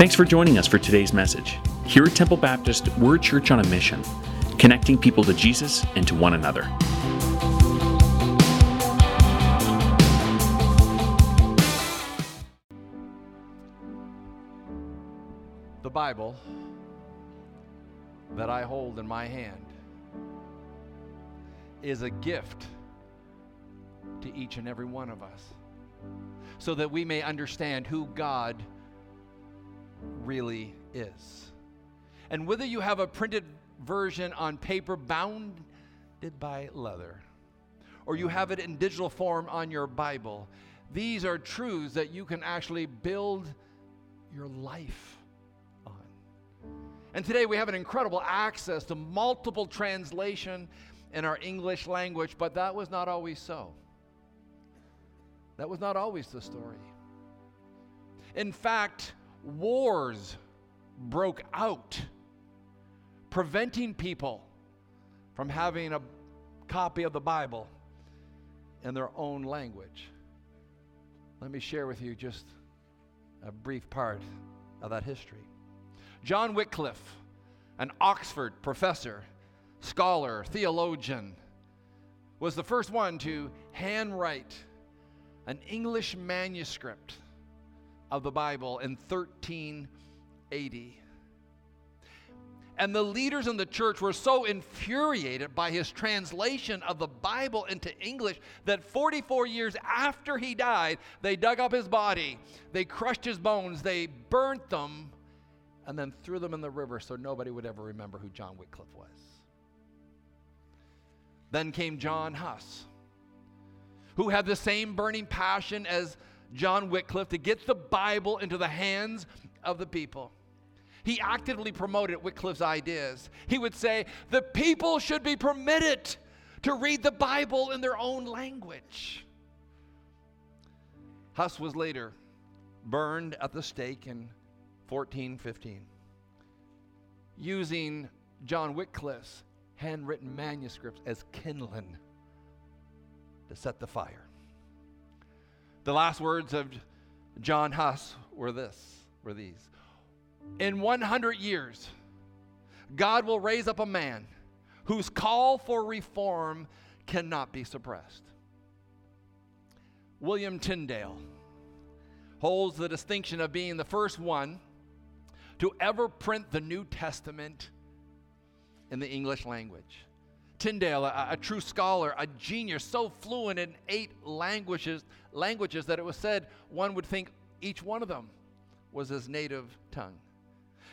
Thanks for joining us for today's message. Here at Temple Baptist, we're a church on a mission, connecting people to Jesus and to one another. The Bible that I hold in my hand is a gift to each and every one of us so that we may understand who God really is. And whether you have a printed version on paper bounded by leather, or you have it in digital form on your Bible, these are truths that you can actually build your life on. And today we have an incredible access to multiple translation in our English language, but that was not always so. That was not always the story. In fact, wars broke out, preventing people from having a copy of the Bible in their own language. Let me share with you just a brief part of that history. John Wycliffe, an Oxford professor, scholar, theologian, was the first one to handwrite an English manuscript of the Bible in 1380. And the leaders in the church were so infuriated by his translation of the Bible into English that 44 years after he died, they dug up his body, they crushed his bones, they burnt them, and then threw them in the river so nobody would ever remember who John Wycliffe was. Then came John Huss, who had the same burning passion as John Wycliffe to get the Bible into the hands of the people. He actively promoted Wycliffe's ideas. He would say, the people should be permitted to read the Bible in their own language. Huss was later burned at the stake in 1415 using John Wycliffe's handwritten manuscripts as kindling to set the fire. The last words of John Huss were this, were these. In 100 years, God will raise up a man whose call for reform cannot be suppressed. William Tyndale holds the distinction of being the first one to ever print the New Testament in the English language. Tyndale, a, a, true scholar, a genius, so fluent in eight languages, languages that it was said one would think each one of them was his native tongue.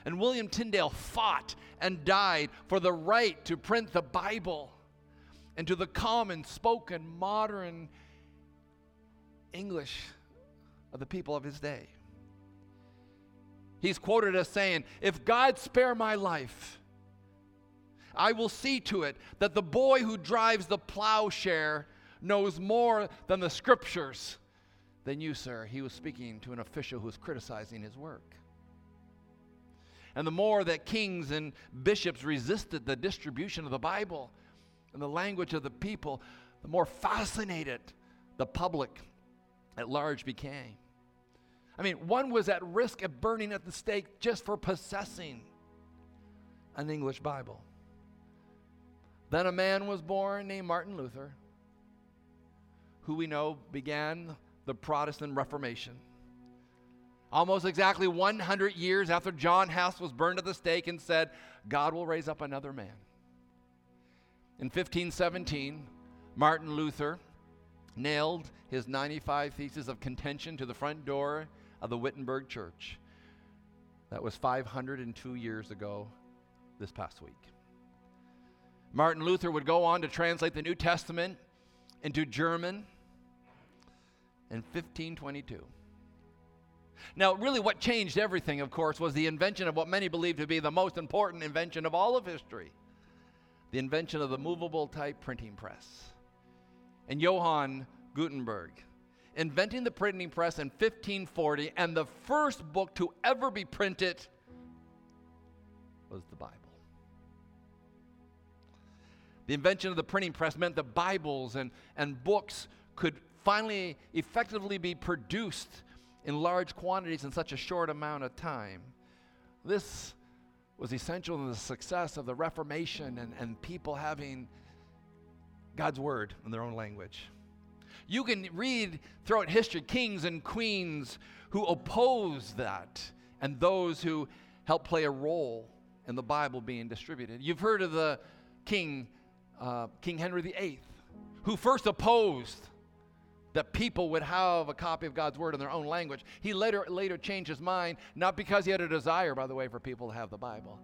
And William Tyndale fought and died for the right to print the Bible into the common, spoken, modern English of the people of his day. He's quoted as saying, If God spare my life, I will see to it that the boy who drives the plowshare knows more than the scriptures than you, sir. He was speaking to an official who was criticizing his work. And the more that kings and bishops resisted the distribution of the Bible and the language of the people, the more fascinated the public at large became. I mean, one was at risk of burning at the stake just for possessing an English Bible. Then a man was born named Martin Luther, who we know began the Protestant Reformation. Almost exactly 100 years after John Huss was burned at the stake and said, God will raise up another man. In 1517, Martin Luther nailed his 95 Theses of Contention to the front door of the Wittenberg Church. That was 502 years ago this past week. Martin Luther would go on to translate the New Testament into German in 1522. Now, really, what changed everything, of course, was the invention of what many believe to be the most important invention of all of history the invention of the movable type printing press. And Johann Gutenberg, inventing the printing press in 1540, and the first book to ever be printed was the Bible. The invention of the printing press meant that Bibles and, and books could finally effectively be produced in large quantities in such a short amount of time. This was essential in the success of the Reformation and, and people having God's word in their own language. You can read throughout history kings and queens who opposed that and those who helped play a role in the Bible being distributed. You've heard of the king, uh, King Henry VIII, who first opposed that people would have a copy of God's word in their own language. He later, later changed his mind, not because he had a desire, by the way, for people to have the Bible,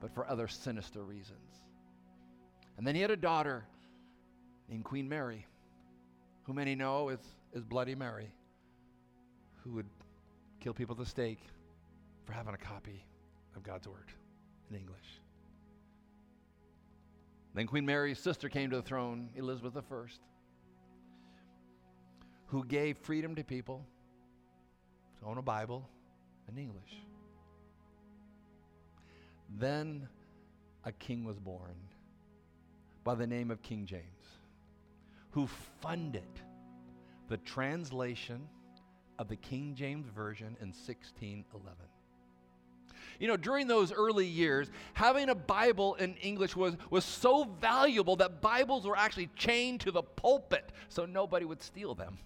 but for other sinister reasons. And then he had a daughter named Queen Mary, who many know is, is Bloody Mary, who would kill people at the stake for having a copy of God's word in English. Then Queen Mary's sister came to the throne, Elizabeth I who gave freedom to people to own a Bible in English. Then a king was born by the name of King James, who funded the translation of the King James Version in 1611. You know, during those early years, having a Bible in English was, was so valuable that Bibles were actually chained to the pulpit so nobody would steal them.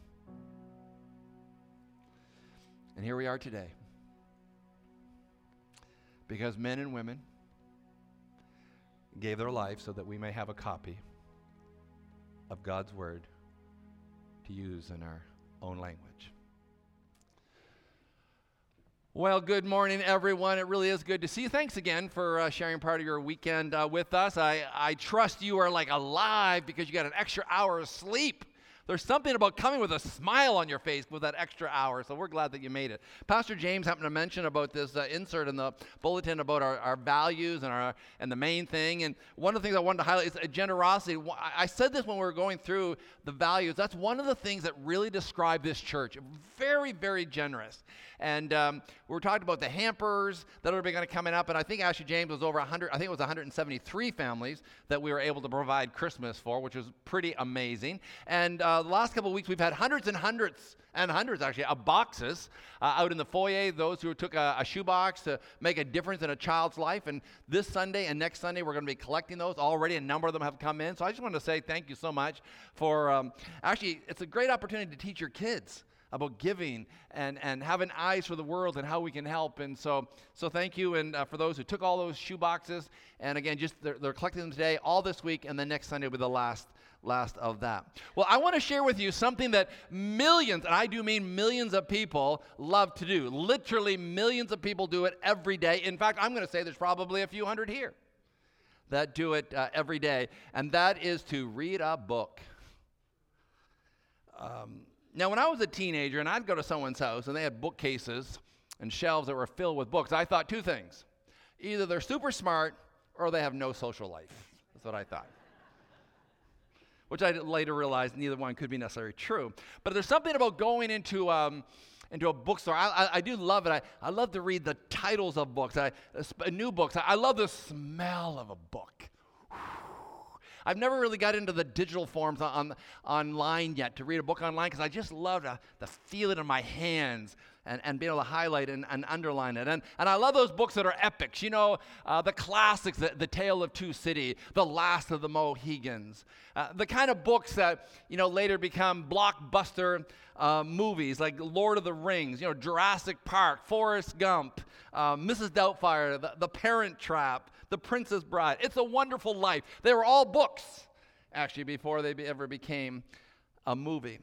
And here we are today. Because men and women gave their life so that we may have a copy of God's Word to use in our own language. Well, good morning, everyone. It really is good to see you. Thanks again for uh, sharing part of your weekend uh, with us. I, I trust you are like alive because you got an extra hour of sleep. There's something about coming with a smile on your face with that extra hour, so we're glad that you made it. Pastor James happened to mention about this uh, insert in the bulletin about our, our values and, our, and the main thing. And one of the things I wanted to highlight is generosity. I said this when we were going through the values. That's one of the things that really describe this church. Very, very generous. And um, we were talking about the hampers that are going to coming up. And I think actually James was over 100, I think it was 173 families that we were able to provide Christmas for, which was pretty amazing. And uh, the last couple of weeks, we've had hundreds and hundreds and hundreds actually of boxes uh, out in the foyer. Those who took a, a shoebox to make a difference in a child's life. And this Sunday and next Sunday, we're going to be collecting those. Already, a number of them have come in. So I just want to say thank you so much for um, actually, it's a great opportunity to teach your kids about giving and, and having eyes for the world and how we can help. And so, so thank you. And uh, for those who took all those shoe boxes, and again, just they're, they're collecting them today, all this week, and then next Sunday will be the last last of that. Well, I want to share with you something that millions, and I do mean millions of people, love to do. Literally, millions of people do it every day. In fact, I'm going to say there's probably a few hundred here that do it uh, every day, and that is to read a book. Um, now, when I was a teenager and I'd go to someone's house and they had bookcases and shelves that were filled with books, I thought two things. Either they're super smart or they have no social life. That's what I thought. Which I later realized neither one could be necessarily true. But there's something about going into, um, into a bookstore. I, I, I, do love it. I, I love to read the titles of books, I, uh, new books. I, I love the smell of a book. I've never really got into the digital forms on, on online yet to read a book online because I just love to, to feel it in my hands and, and be able to highlight and, and underline it. And, and I love those books that are epics, you know, uh, the classics, the, the Tale of Two City, The Last of the Mohicans, uh, the kind of books that, you know, later become blockbuster uh, movies like Lord of the Rings, you know, Jurassic Park, Forrest Gump, uh, Mrs. Doubtfire, the, the Parent Trap, The Princess Bride. It's a Wonderful Life. They were all books, actually, before they ever became a movie.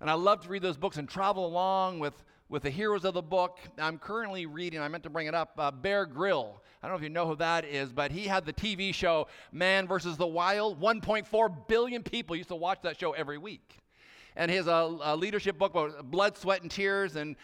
And I love to read those books and travel along with, with the heroes of the book. I'm currently reading, I meant to bring it up, uh, Bear Grylls. I don't know if you know who that is, but he had the TV show Man versus the Wild. 1.4 billion people used to watch that show every week. And he has a, leadership book about blood, sweat, and tears. And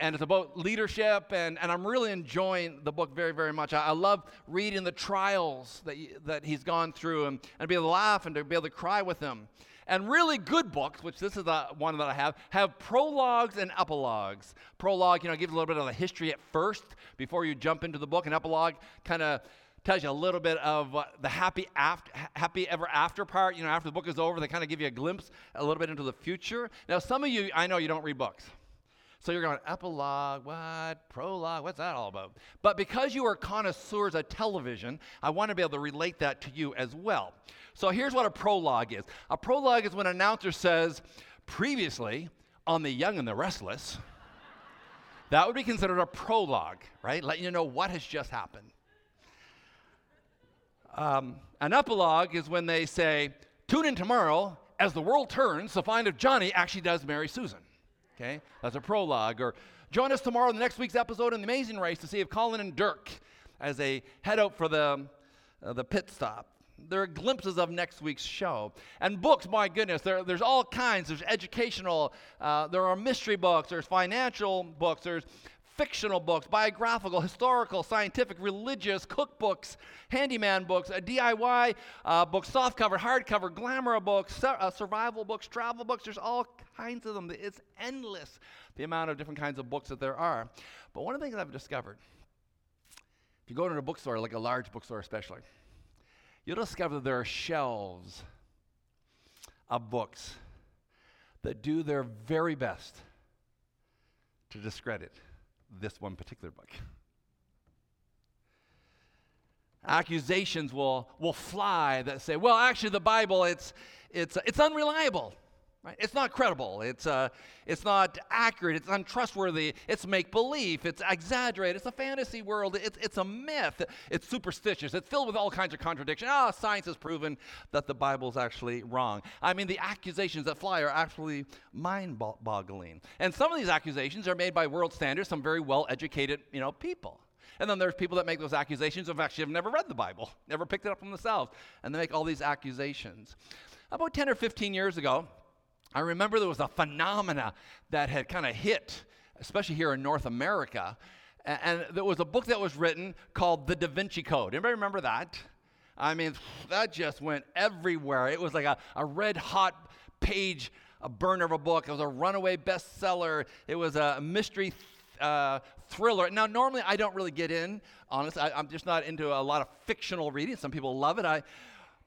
and it's about leadership, and, and I'm really enjoying the book very, very much. I, I love reading the trials that, that he's gone through and, and be able to laugh and to be able to cry with him. And really good books, which this is the one that I have, have prologues and epilogues. Prologue, you know, gives a little bit of the history at first before you jump into the book, and epilogue kind of tells you a little bit of uh, the happy after, happy ever after part. You know, after the book is over, they kind of give you a glimpse a little bit into the future. Now, some of you, I know you don't read books. So you're going, epilogue, what? Prologue? What's that all about? But because you are connoisseurs of television, I want to be able to relate that to you as well. So here's what a prologue is a prologue is when an announcer says, previously on The Young and the Restless. That would be considered a prologue, right? Letting you know what has just happened. Um, an epilogue is when they say, tune in tomorrow as the world turns to find if Johnny actually does marry Susan. Okay? That's a prologue. Or join us tomorrow in the next week's episode in The Amazing Race to see if Colin and Dirk, as they head out for the, uh, the pit stop, there are glimpses of next week's show. And books, my goodness, there, there's all kinds. There's educational, uh, there are mystery books, there's financial books, there's fictional books, biographical, historical, scientific, religious, cookbooks, handyman books, uh, DIY uh, books, softcover, hardcover, glamour books, su- uh, survival books, travel books. There's all kinds of them. It's endless the amount of different kinds of books that there are. But one of the things I've discovered, if you go to a bookstore, like a large bookstore especially, you'll discover that there are shelves of books that do their very best to discredit this one particular book. Accusations will, will fly that say, well, actually, the Bible, it's, it's, it's unreliable. Right? It's not credible. It's, uh, it's not accurate. It's untrustworthy. It's make believe. It's exaggerated. It's a fantasy world. It's, it's a myth. It's superstitious. It's filled with all kinds of contradictions. Ah, oh, science has proven that the Bible's actually wrong. I mean, the accusations that fly are actually mind boggling. And some of these accusations are made by world standards, some very well educated you know, people. And then there's people that make those accusations of actually have never read the Bible, never picked it up from themselves, and they make all these accusations. About 10 or 15 years ago, I remember there was a phenomena that had kind of hit, especially here in North America. And there was a book that was written called The Da Vinci Code. Anybody remember that? I mean, that just went everywhere. It was like a, a red hot page, a burner of a book. It was a runaway bestseller. It was a mystery uh, thriller. Now, normally I don't really get in, honestly. I, am just not into a lot of fictional reading. Some people love it. I,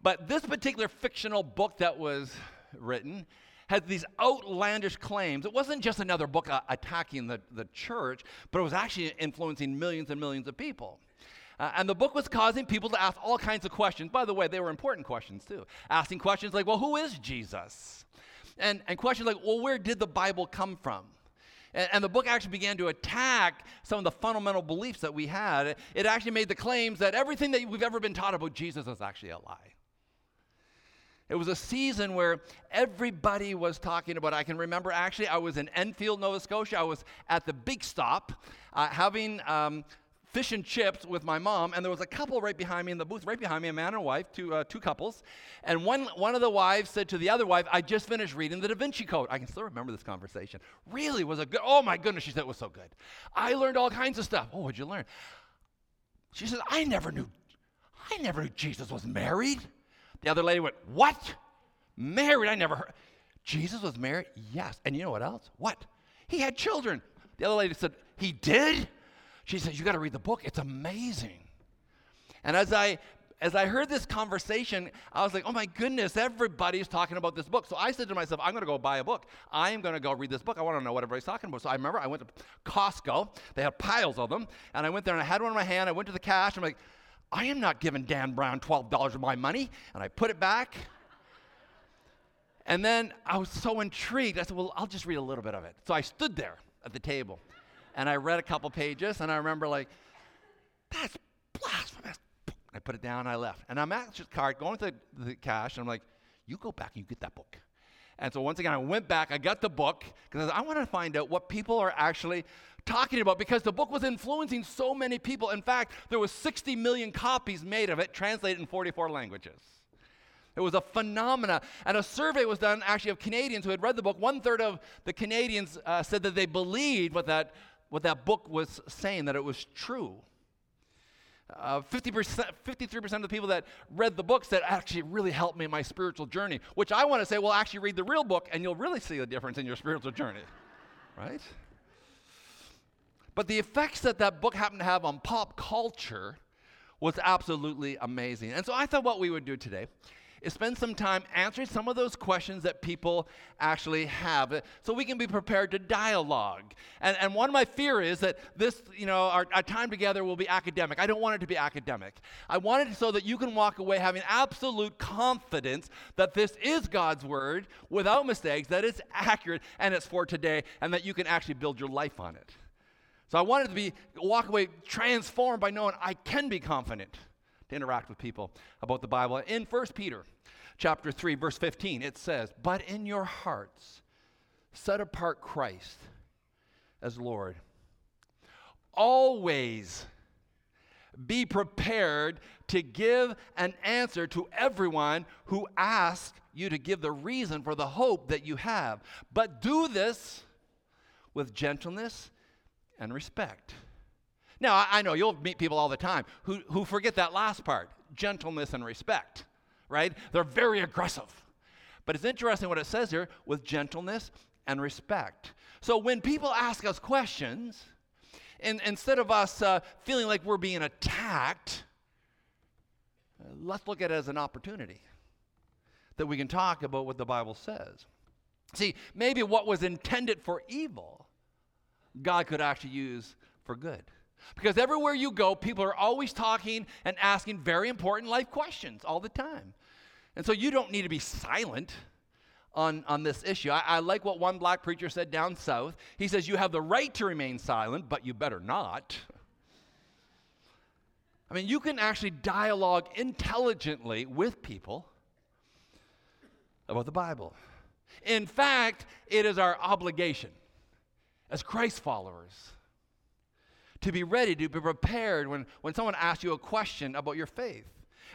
but this particular fictional book that was written had these outlandish claims. It wasn't just another book uh, attacking the, the church, but it was actually influencing millions and millions of people. Uh, and the book was causing people to ask all kinds of questions. By the way, they were important questions too. Asking questions like, well, who is Jesus? And, and questions like, well, where did the Bible come from? And, and the book actually began to attack some of the fundamental beliefs that we had. It actually made the claims that everything that we've ever been taught about Jesus is actually a lie. It was a season where everybody was talking about. I can remember actually, I was in Enfield, Nova Scotia. I was at the Big Stop uh, having um, fish and chips with my mom, and there was a couple right behind me in the booth, right behind me, a man and a wife, two, uh, two couples. And one, one of the wives said to the other wife, I just finished reading the Da Vinci Code. I can still remember this conversation. Really was a good, oh my goodness, she said it was so good. I learned all kinds of stuff. Oh, what'd you learn? She said, I never knew, I never knew Jesus was married. The other lady went, What? Married? I never heard. Jesus was married? Yes. And you know what else? What? He had children. The other lady said, He did? She said, You got to read the book. It's amazing. And as I as I heard this conversation, I was like, oh my goodness, everybody's talking about this book. So I said to myself, I'm going to go buy a book. I am going to go read this book. I want to know what everybody's talking about. So I remember I went to Costco. They had piles of them. And I went there and I had one in my hand. I went to the cash. I'm like, I am not giving Dan Brown $12 of my money. And I put it back. And then I was so intrigued. I said, Well, I'll just read a little bit of it. So I stood there at the table and I read a couple pages. And I remember, like, that's blasphemous. I put it down and I left. And I'm at the cart going to the, the cash. And I'm like, You go back and you get that book. And so once again, I went back, I got the book, because I wanted to find out what people are actually talking about because the book was influencing so many people. In fact, there was 60 million copies made of it, translated in 44 languages. It was a phenomena. And a survey was done actually of Canadians who had read the book. One third of the Canadians uh, said that they believed what that, what that book was saying, that it was true. Uh, 50%, 53% of the people that read the book said, actually, it really helped me in my spiritual journey. Which I want to say, well, actually, read the real book and you'll really see the difference in your spiritual journey. right? But the effects that that book happened to have on pop culture was absolutely amazing. And so I thought what we would do today is spend some time answering some of those questions that people actually have so we can be prepared to dialogue. And, and one of my fear is that this, you know, our, our time together will be academic. I don't want it to be academic. I want it so that you can walk away having absolute confidence that this is God's word without mistakes, that it's accurate and it's for today, and that you can actually build your life on it. So I wanted to be walk away transformed by knowing I can be confident to interact with people about the Bible. In 1 Peter chapter 3 verse 15 it says, "But in your hearts set apart Christ as Lord. Always be prepared to give an answer to everyone who asks you to give the reason for the hope that you have. But do this with gentleness and respect. Now, I, know you'll meet people all the time who, who forget that last part gentleness and respect, right? They're very aggressive. But it's interesting what it says here with gentleness and respect. So when people ask us questions, and instead of us uh, feeling like we're being attacked, let's look at it as an opportunity that we can talk about what the Bible says. See, maybe what was intended for evil, God could actually use for good. Because everywhere you go, people are always talking and asking very important life questions all the time. And so you don't need to be silent on, on this issue. I, I like what one black preacher said down south. He says, You have the right to remain silent, but you better not. I mean, you can actually dialogue intelligently with people about the Bible. In fact, it is our obligation as Christ followers to be ready, to be prepared when, when someone asks you a question about your faith.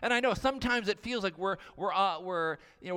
And I know sometimes it feels like we're, we're, uh, we're you know,